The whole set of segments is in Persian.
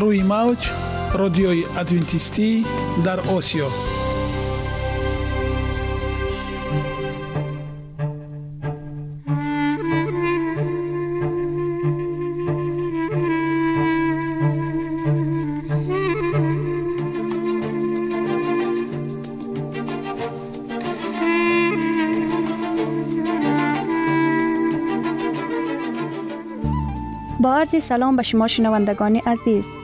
روی موج رادیوی ادوینتیستی در آسیا. با عرض سلام به شما شنوندگان عزیز.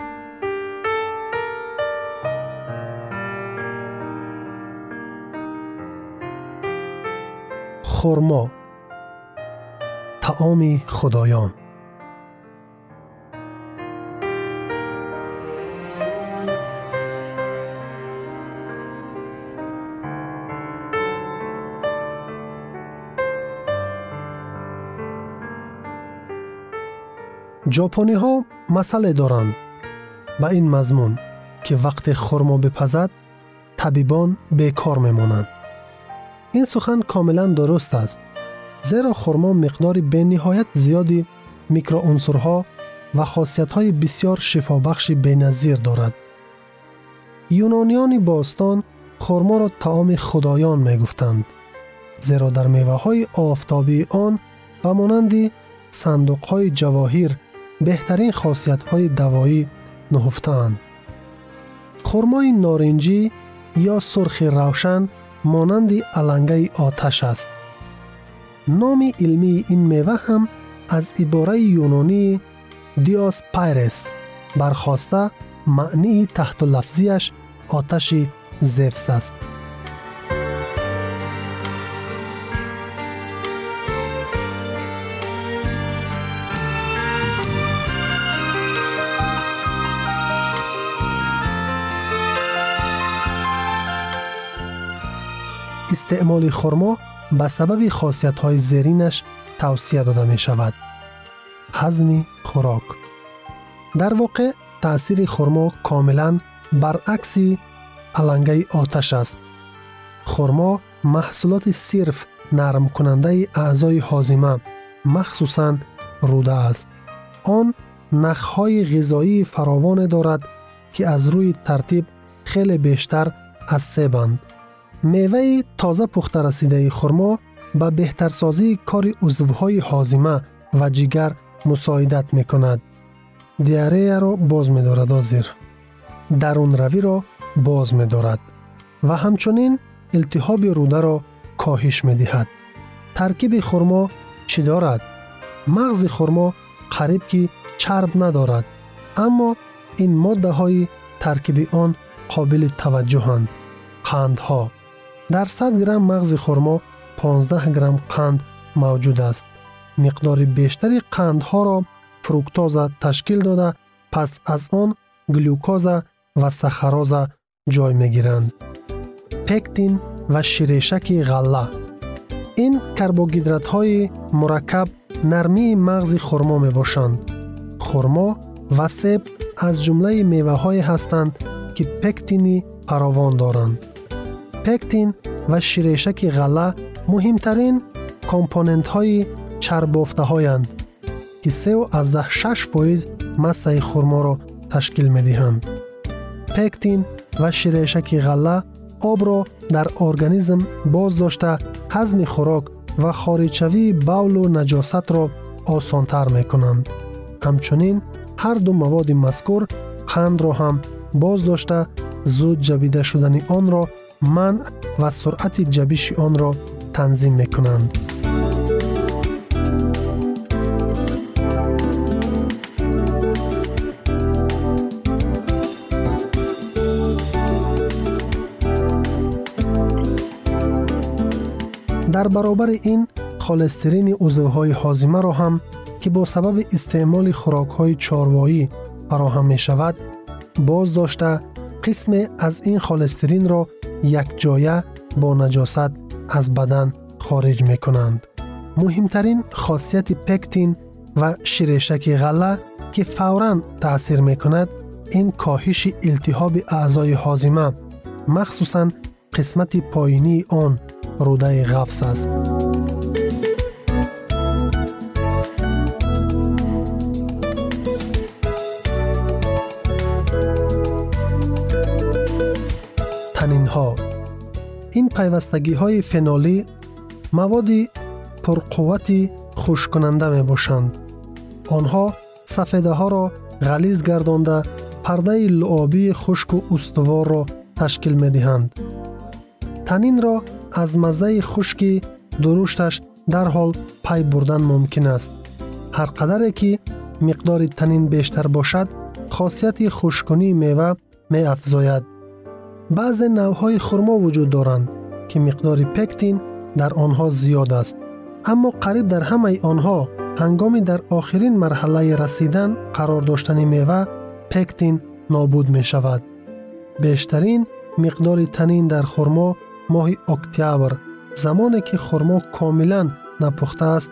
خرما. تعام خدایان. ژاپنی ها مسئله به این مضمون که وقت خرما بپزد طبیبان بیکار میمانند. این سخن کاملا درست است زیرا خرما مقدار به نهایت زیادی میکروعنصرها و خاصیت‌های بسیار شفابخش بینظیر دارد. یونانیان باستان خرما را طعام خدایان می گفتند. زیرا در میوه های آفتابی آن و مانند صندوق های جواهیر بهترین خاصیت های دوایی نهفتند. خرمای نارنجی یا سرخ روشن مانند علنگه آتش است. نام علمی این میوه هم از عباره یونانی دیاس پایرس برخواسته معنی تحت لفظیش آتش استعمال خرما به سبب خاصیت های زیرینش توصیه داده می شود. هضم خوراک در واقع تأثیر خرما کاملا برعکس علنگه آتش است. خرما محصولات صرف نرم کننده اعضای حازمه مخصوصا روده است. آن نخهای غذایی فراوان دارد که از روی ترتیب خیلی بیشتر از سیبند. میوه تازه پخته رسیده خرما به بهترسازی کار عضوهای حازمه و جگر مساعدت می کند. دیاره را باز می دارد آزیر. درون روی را باز می دارد و همچنین التحاب روده را کاهش می دهد. ترکیب خرما چی دارد؟ مغز خرما قریب که چرب ندارد اما дар 100 грамм мағзи хурмо 15 грамм қанд мавҷуд аст. Миқдори бештари қандҳоро фруктоза ташкил дода пас аз он глюкоза ва сахароза ҷой мегиранд. Пектин ва ширешаки ғалла. Ин карбогидратҳои мураккаб нармии мағзи хурмо мебошанд. Хурмо ва себ аз ҷумлаи меваҳое ҳастанд ки пектини фаровон доранд пектин ва ширешаки ғалла муҳимтарин компонентҳои чарбофтаҳоянд ки 36 фоиз массаи хӯрморо ташкил медиҳанд. Пектин ва ширешаки ғалла обро дар организм боз дошта ҳазми хӯрок ва хориҷшавии бавлу наҷосатро осонтар мекунанд. Ҳамчунин ҳар ду маводи мазкур қандро ҳам боз дошта зуд ҷабида шудани онро من و سرعت جبیش آن را تنظیم می کنند. در برابر این خالسترین عضوهای حازمه را هم که با سبب استعمال خوراک های چاروایی فراهم می شود باز داشته قسم از این خالسترین را یک جایه با نجاست از بدن خارج می کنند. مهمترین خاصیت پکتین و شیرشک غله که فورا تأثیر می کند این کاهش التهاب اعضای حازمه مخصوصا قسمت پایینی آن روده غفص است. онҳо ин пайвастагиҳои фенолӣ маводи пурқуввати хушккунанда мебошанд. Онҳо сафедаҳоро ғализ гардонда пардаи луобии хушку устуворро ташкил медиҳанд. Танинро аз маззаи хушки дурушташ дарҳол пай бурдан мумкин аст. Ҳар қадаре ки миқдори танин бештар бошад хосияти хушкунии мева меафзояд. می. بعض نوهای خرما وجود دارند که مقدار پکتین در آنها زیاد است. اما قریب در همه آنها هنگامی در آخرین مرحله رسیدن قرار داشتن میوه پکتین نابود می شود. بیشترین مقدار تنین در خرما ماه اکتیبر زمانی که خرما کاملا نپخته است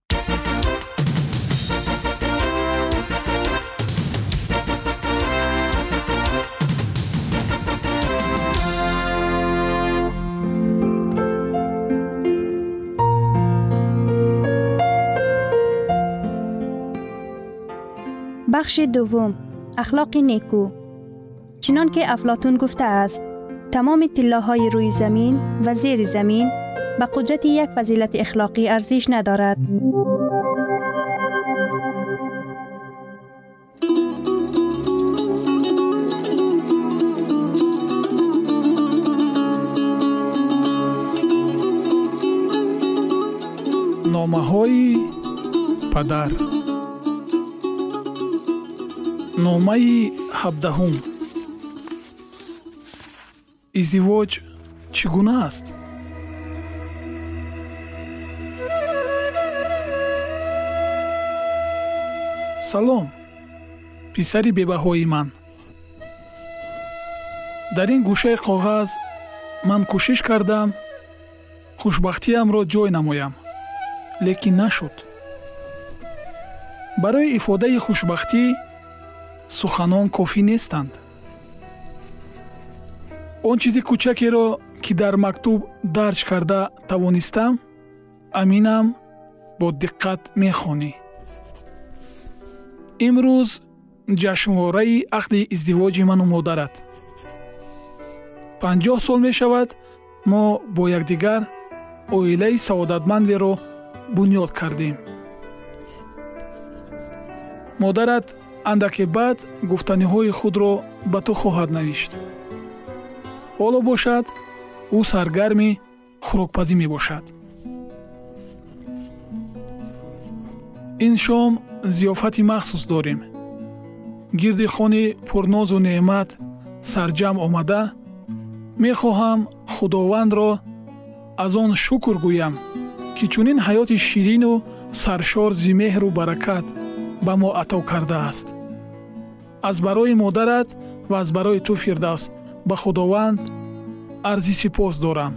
بخش دوم اخلاق نیکو. چنان که افلاتون گفته است تمام طلاهای روی زمین و زیر زمین به قدرت یک فضیلت اخلاقی ارزش ندارد. نامه های پدر. Номаи ҳабдаҳум. Издивоҷ чӣ гуна аст? Салом писари бебаҳои ман. Дар ин гӯшаи коғаз ман кӯшиш кардам хушбахтиамро ҷой намоям лекин нашуд. Барои ифодаи хушбахтӣ суханон кофӣ нестанд. Он чизи кӯчакеро ки дар мактуб дарҷ карда тавонистам аминам бо диққат мехонӣ. Имрӯз ҷашнвораи ақди издивоҷи ману модарат. Панҷоҳ сол мешавад мо бо якдигар оилаи саодатмандеро бунёд кардем. Модарат андаке баъд гуфтаниҳои худро ба ту хоҳад навишт. Ҳоло бошад ӯ саргарми хӯрокпазӣ мебошад. Ин шом зиёфати махсус дорем. Гирди хони пурнозу неъмат сарҷамъ омада мехоҳам худовандро аз он шукр гӯям ки чунин ҳаёти ширину саршор зимеҳру баракат ба мо ато кардааст. Аз барои модарат ва аз барои ту фирдавс ба худованд арзи сипос дорам.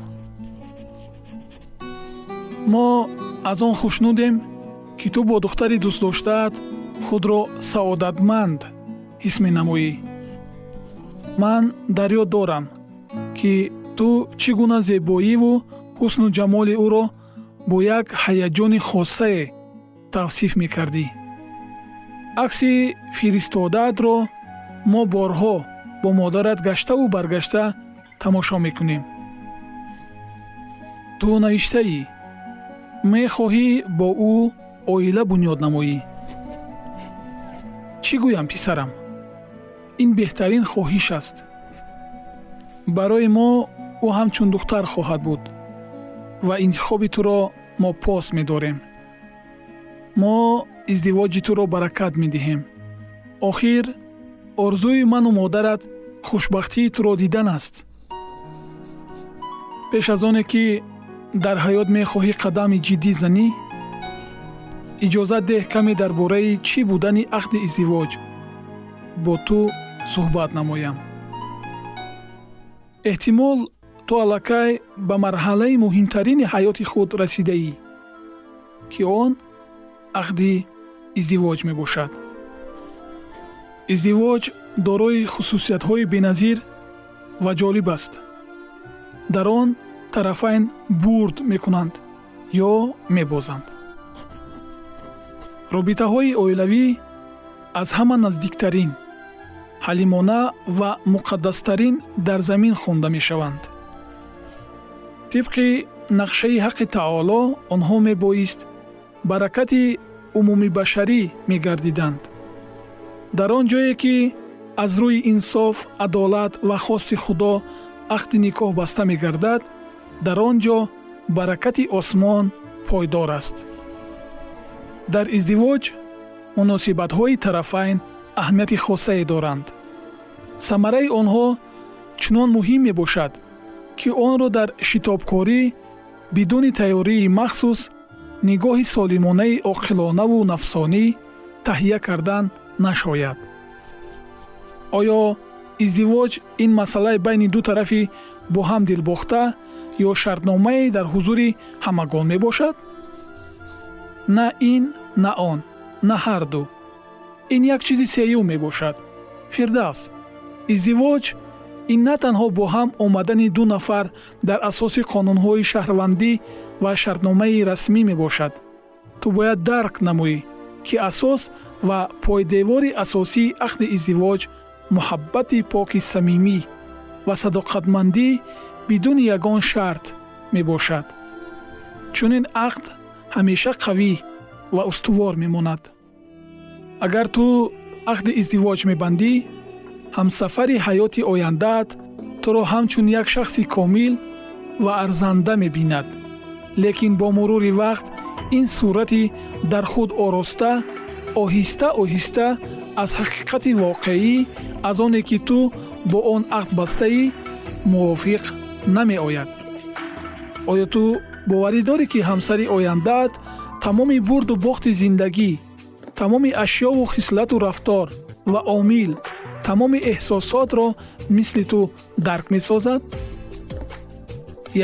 Мо аз он хушнудем ки ту бо духтари дӯстдоштаат худро саодатманд ҳис менамоӣ ман дар ёд дорам ки ту чӣ гуна зебоиву ҳусну ҷамоли ӯро бо як ҳаяҷони хосае тавсиф мекардӣ акси фиристодаатро мо борҳо бо модарат гаштаву баргашта тамошо мекунем ту навиштаӣ мехоҳӣ бо ӯ оила бунёд намоӣ чӣ гӯям писарам ин беҳтарин хоҳиш аст барои мо ӯ ҳамчун духтар хоҳад буд ва интихоби туро мо пос медорем мо издивоҷи туро баракат медиҳем. Охир орзуи ману модарат хушбахтии туро дидан аст. Пеш аз оне ки дар ҳаёт мехоҳӣ қадами ҷиддӣ занӣ иҷозат деҳ каме дар бораи чӣ будани ақди издивоҷ. Бо ту суҳбат намоям. Эҳтимол ту аллакай ба марҳалаи муҳимтарини ҳаёти худ расидаӣ ки он ақди издивоҷ мебошад. Издивоҷ дорои хусусиятҳои беназир ва ҷолиб аст. Дар он тарафайн бурд мекунанд ё мебозанд. Робитаҳои оилавӣ аз ҳама наздиктарин ҳалимона ва муқаддастарин дар замин хонда мешаванд. Тибқи нақшаи ҳаққи таоло онҳо мебоист баракати умумибашарӣ мегардиданд. Дар он ҷое ки аз рӯи инсоф адолат ва хости худо ақди никоҳ баста мегардад дар он ҷо баракати осмон пойдор аст. Дар издивоҷ муносибатҳои тарафайн аҳамияти хосае доранд. Самараи онҳо чунон муҳим мебошад ки онро дар шитобкорӣ бидуни тайёрии махсус нигоҳи солимонаи оқилонаву нафсонӣ таҳия кардан нашояд. Оё издивоҷ ин масъалаи байни ду тарафи бо ҳам дилбохта ё шартномае дар ҳузури ҳамагон мебошад? На ин на он на ҳарду ин як чизи сеюм мебошад. Фирдавс издивоҷ ин на танҳо бо ҳам омадани ду нафар дар асоси қонунҳои шаҳрвандӣ ва шартномаи расмӣ мебошад. Ту бояд дарк намоӣ ки асос ва пойдевори асосии ақди издивоҷ муҳаббати поки самимӣ ва садоқатмандӣ бидуни ягон шарт мебошад. Чунин ақд ҳамеша қавӣ ва устувор мемонад. Агар ту ақди издивоҷ мебандӣ ҳамсафари ҳаёти ояндаат туро ҳамчун як шахси комил ва арзанда мебинад. Лекин бо мурури вақт ин сурати дар худ ороста оҳиста оҳиста аз ҳақиқати воқеӣ аз оне ки ту бо он ақд бастаӣ мувофиқ намеояд. Оё ту боварӣ дорӣ ки ҳамсари ояндаат тамоми бурду бохти зиндагӣ тамоми ашёву хислату рафтор ва омил тамоми эҳсосотро мисли ту дарк месозад?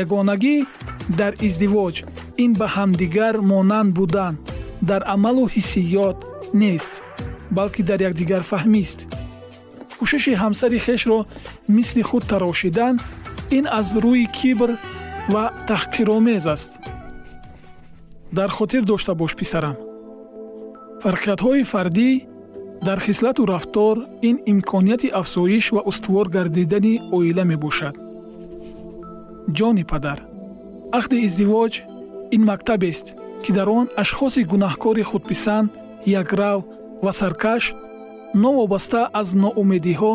Ягонагӣ дар издивоҷ ин ба ҳамдигар монанд будан дар амалу ҳиссиёт нест балки дар якдигар фаҳмист. Кӯшиши ҳамсари хешро мисли худ тарошидан ин аз рӯи кибр ва таҳқиромез аст. Дар хотир дошта бош писарам. Фарқиятҳои фардӣ дар хислату рафтор ин имконияти афзоиш ва устувор гардидани оила мебошад. Ҷони падар ақди издивоҷ ин мактабест ки дар он ашхоси гунаҳкори худписанд якрав ва саркаш новобаста аз ноумедиҳо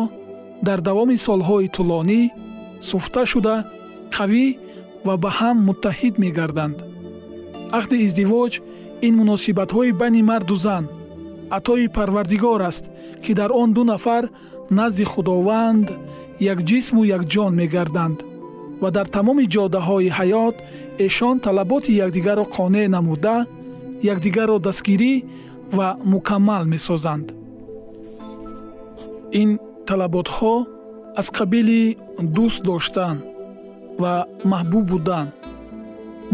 дар давоми солҳои тӯлонӣ суфта шуда қавӣ ва ба ҳам муттаҳид мегарданд. Ақди издивоҷ ин муносибатҳои байни марду зан атои парвардигор аст ки дар он ду нафар назди худованд як ҷисму якҷон мегарданд ва дар тамоми ҷодаҳои ҳаёт эшон талаботи якдигарро қонеъ намуда якдигарро дастгирӣ ва мукаммал месозанд. Ин талаботҳо аз қабили дӯст доштан ва маҳбуб будан.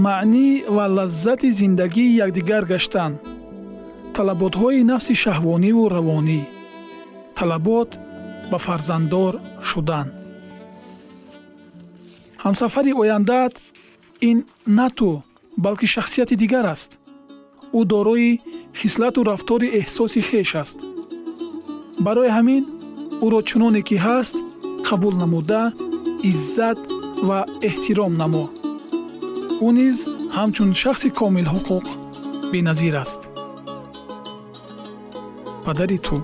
Маънӣ ва лаззати зиндагии якдигар гаштан талаботҳои нафси шаҳвониву равонӣ. Талабот ба фарзанддор шудан. Ҳамсафари ояндаат ин на ту балки шахсияти дигар аст. Ӯ дорои хислату рафтори эҳсоси хеш аст. Барои ҳамин ӯро чуноне ки ҳаст қабул намуда иззат ва эҳтиром намо. Ӯ низ ҳамчун шахси комилҳуқуқ беназир аст падари ту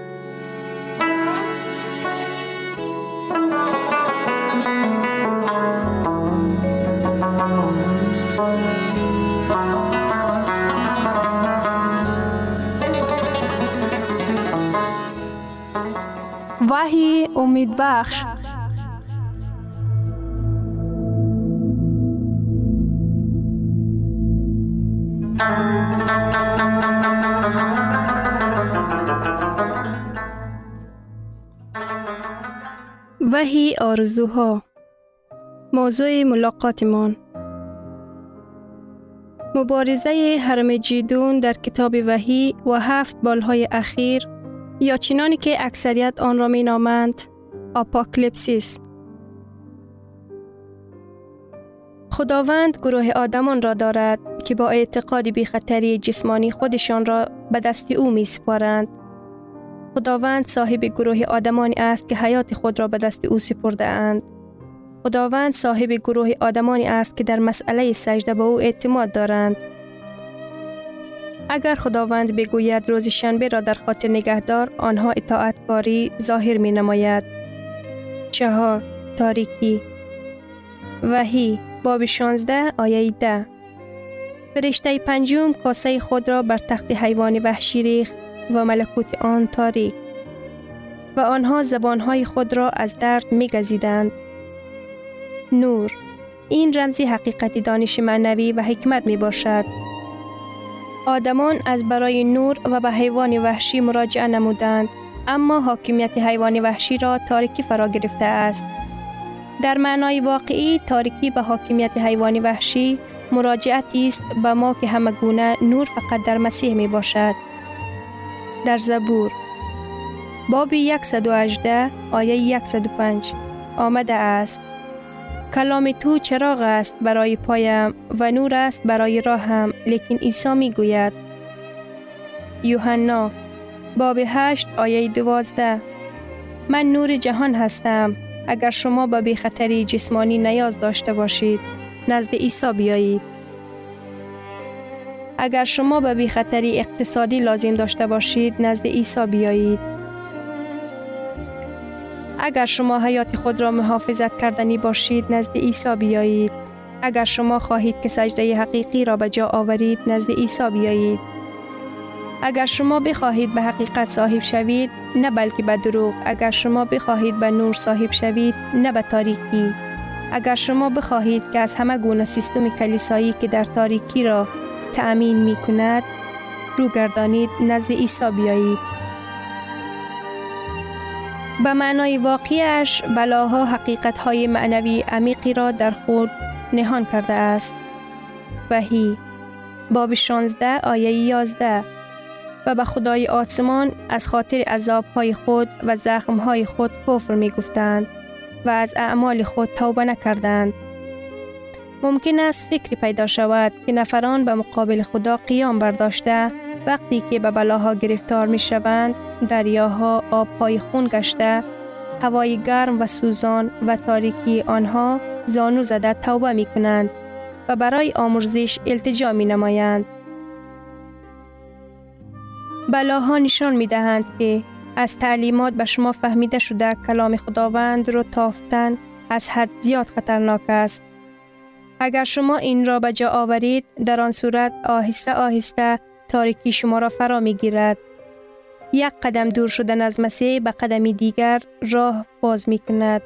وحی امید بخش. وحی آرزوها. موضوع ملاقاتمان. مبارزه حرم جیدون در کتاب وحی و هفت بالهای اخیر یا چنانی که اکثریت آن را می نامند آپاکلیپسیس خداوند گروه آدمان را دارد که با اعتقاد بی خطری جسمانی خودشان را به دست او می سپارند خداوند صاحب گروه آدمانی است که حیات خود را به دست او سپرده اند. خداوند صاحب گروه آدمانی است که در مسئله سجده به او اعتماد دارند. اگر خداوند بگوید روز شنبه را در خاطر نگهدار آنها اطاعتکاری ظاهر می نماید. چهار تاریکی وحی باب 16 آیه 10 فرشته پنجم کاسه خود را بر تخت حیوان وحشی ریخت و ملکوت آن تاریک و آنها زبانهای خود را از درد می گزیدند. نور این رمزی حقیقت دانش معنوی و حکمت می باشد. آدمان از برای نور و به حیوان وحشی مراجعه نمودند اما حاکمیت حیوان وحشی را تاریکی فرا گرفته است. در معنای واقعی تاریکی به حاکمیت حیوان وحشی مراجعتی است به ما که همه گونه نور فقط در مسیح می باشد. در زبور باب 118 آیه 105 آمده است کلام تو چراغ است برای پایم و نور است برای راهم لیکن عیسی می گوید یوحنا باب 8 آیه 12 من نور جهان هستم. اگر شما به بیخطری جسمانی نیاز داشته باشید نزد عیسی بیایید. اگر شما به بیخطری اقتصادی لازم داشته باشید نزد عیسی بیایید. اگر شما حیات خود را محافظت کردنی باشید نزد عیسی بیایید. اگر شما خواهید که سجده حقیقی را به جا آورید نزد عیسی بیایید. اگر شما بخواهید به حقیقت صاحب شوید نه بلکه به دروغ. اگر شما بخواهید به نور صاحب شوید نه به تاریکی. اگر شما بخواهید که از همه گونه سیستم کلیسایی که در تاریکی را تأمین می کند رو گردانید نزد عیسی بیایید. به معنای واقعیش بلاها حقیقت های معنوی عمیقی را در خود نهان کرده است وحی باب 16 آیه 11 و به خدای آسمان از خاطر عذاب های خود و زخم های خود کفر می گفتند و از اعمال خود توبه نکردند. ممکن است فکری پیدا شود که نفران به مقابل خدا قیام برداشته وقتی که به بلاها گرفتار می شوند دریاها آبهای خون گشته هوای گرم و سوزان و تاریکی آنها زانو زده توبه می کنند و برای آمرزش التجا می نمایند. بلاها نشان می دهند که از تعلیمات به شما فهمیده شده کلام خداوند را تافتن از حد زیاد خطرناک است. اگر شما این را به جا آورید در آن صورت آهسته آهسته تاریکی شما را فرا می گیرد. یک قدم دور شدن از مسیح به قدمی دیگر راه باز می کند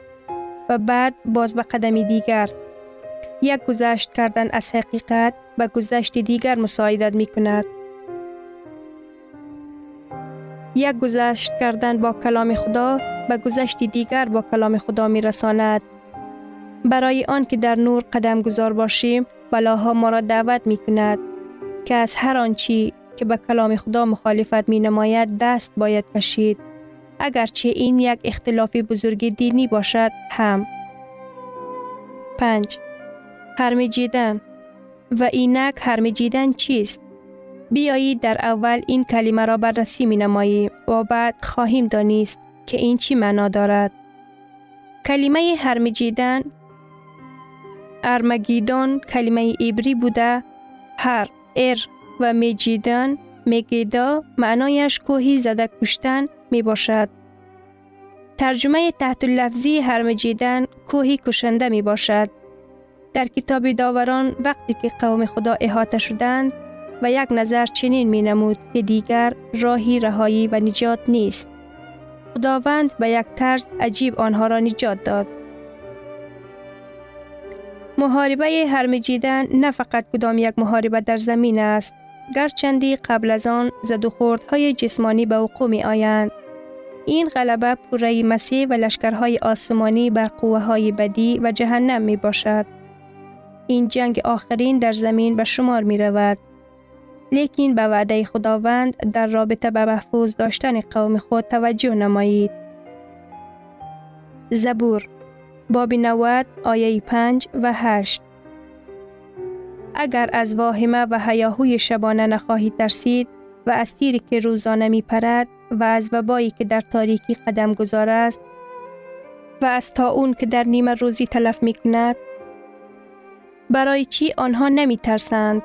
و بعد باز به قدمی دیگر یک گذشت کردن از حقیقت به گذشت دیگر مساعدت می کند. یک گذشت کردن با کلام خدا به گذشت دیگر با کلام خدا می رساند. برای آن که در نور قدم گذار باشیم بلاها ما را دعوت می کند که از هر آنچی که به کلام خدا مخالفت می نماید دست باید کشید. اگرچه این یک اختلاف بزرگ دینی باشد هم. 5. هرمیجیدن و اینک هرمیجیدن چیست؟ بیایید در اول این کلمه را بررسی می نماییم و بعد خواهیم دانست که این چی معنا دارد. کلمه هرمیجیدن ارمگیدان کلمه ایبری بوده هر ار و میجیدن میگیدا معنایش کوهی زده کشتن می باشد. ترجمه تحت لفظی هرمجیدن کوهی کشنده می باشد. در کتاب داوران وقتی که قوم خدا احاطه شدند و یک نظر چنین می نمود که دیگر راهی رهایی و نجات نیست. خداوند به یک طرز عجیب آنها را نجات داد. محاربه هرمجیدن نه فقط کدام یک محاربه در زمین است گرچندی قبل از آن زد و های جسمانی به وقوع می آیند. این غلبه پوره مسیح و لشکرهای آسمانی بر قوه های بدی و جهنم می باشد. این جنگ آخرین در زمین به شمار می رود. لیکن به وعده خداوند در رابطه به محفوظ داشتن قوم خود توجه نمایید. زبور باب 90 آیه 5 و 8 اگر از واهمه و هیاهوی شبانه نخواهید ترسید و از تیری که روزانه می پرد و از وبایی که در تاریکی قدم گذار است و از تا اون که در نیمه روزی تلف می کند برای چی آنها نمی ترسند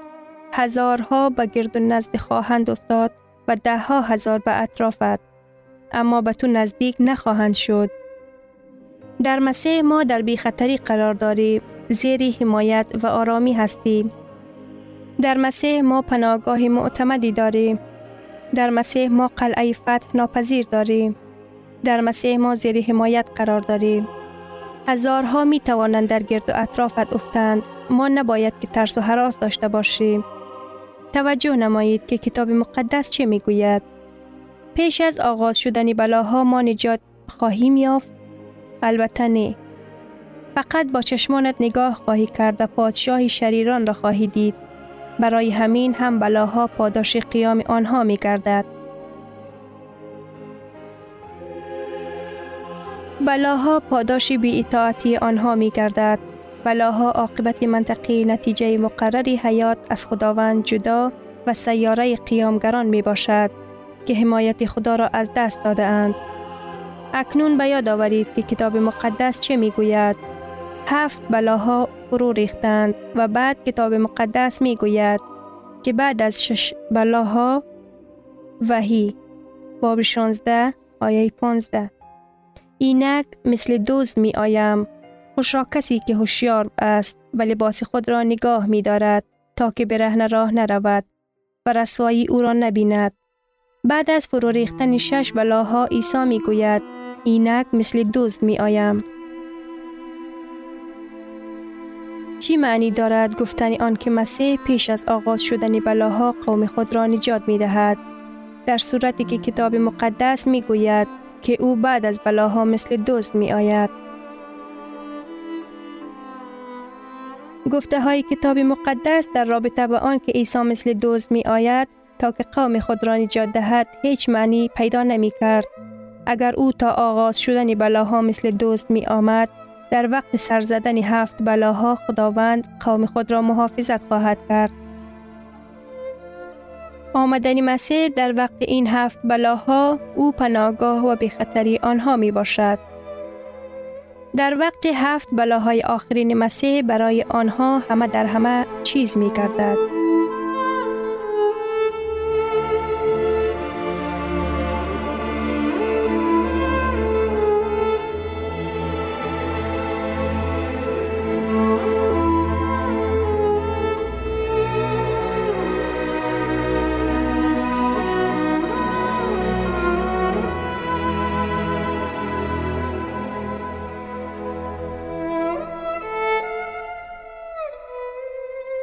هزارها به گرد و نزد خواهند افتاد و ده ها هزار به اطرافت اما به تو نزدیک نخواهند شد. در مسیح ما در بی خطری قرار داریم زیر حمایت و آرامی هستیم در مسیح ما پناهگاه معتمدی داریم در مسیح ما قلعه فتح ناپذیر داریم در مسیح ما زیر حمایت قرار داریم هزارها می توانند در گرد و اطرافت افتند. ما نباید که ترس و حراس داشته باشیم توجه نمایید که کتاب مقدس چه می گوید پیش از آغاز شدن بلاها ما نجات خواهیم یافت. البته نه. فقط با چشمانت نگاه خواهی کرد و پادشاه شریران را خواهی دید. برای همین هم بلاها پاداش قیام آنها می گردد. بلاها پاداش بی اطاعتی آنها می گردد. بلاها عاقبت منطقی نتیجه مقرری حیات از خداوند جدا و سیاره قیامگران می باشد که حمایت خدا را از دست داده اند. اکنون به یاد آورید که کتاب مقدس چه می گوید؟ هفت بلاها فرو ریختند و بعد کتاب مقدس می گوید که بعد از شش بلاها وحی باب 16 آیه 15 اینک مثل دوست می آیم خوشا کسی که هوشیار است و لباس خود را نگاه می دارد تا که برهن راه نرود و رسوایی او را نبیند. بعد از فرو ریختن شش بلاها عیسی می گوید اینک مثل دوست می آیم. چی معنی دارد گفتن آن که مسیح پیش از آغاز شدن بلاها قوم خود را نجات می دهد؟ در صورتی که کتاب مقدس می گوید که او بعد از بلاها مثل دوست می آید. گفته های کتاب مقدس در رابطه با آن که عیسی مثل دوست می آید تا که قوم خود را نجات دهد هیچ معنی پیدا نمی کرد. اگر او تا آغاز شدن بلاها مثل دوست می آمد در وقت سرزدن هفت بلاها خداوند قوم خود را محافظت خواهد کرد. آمدن مسیح در وقت این هفت بلاها او پناهگاه و بخطری آنها می باشد. در وقت هفت بلاهای آخرین مسیح برای آنها همه در همه چیز می کردد.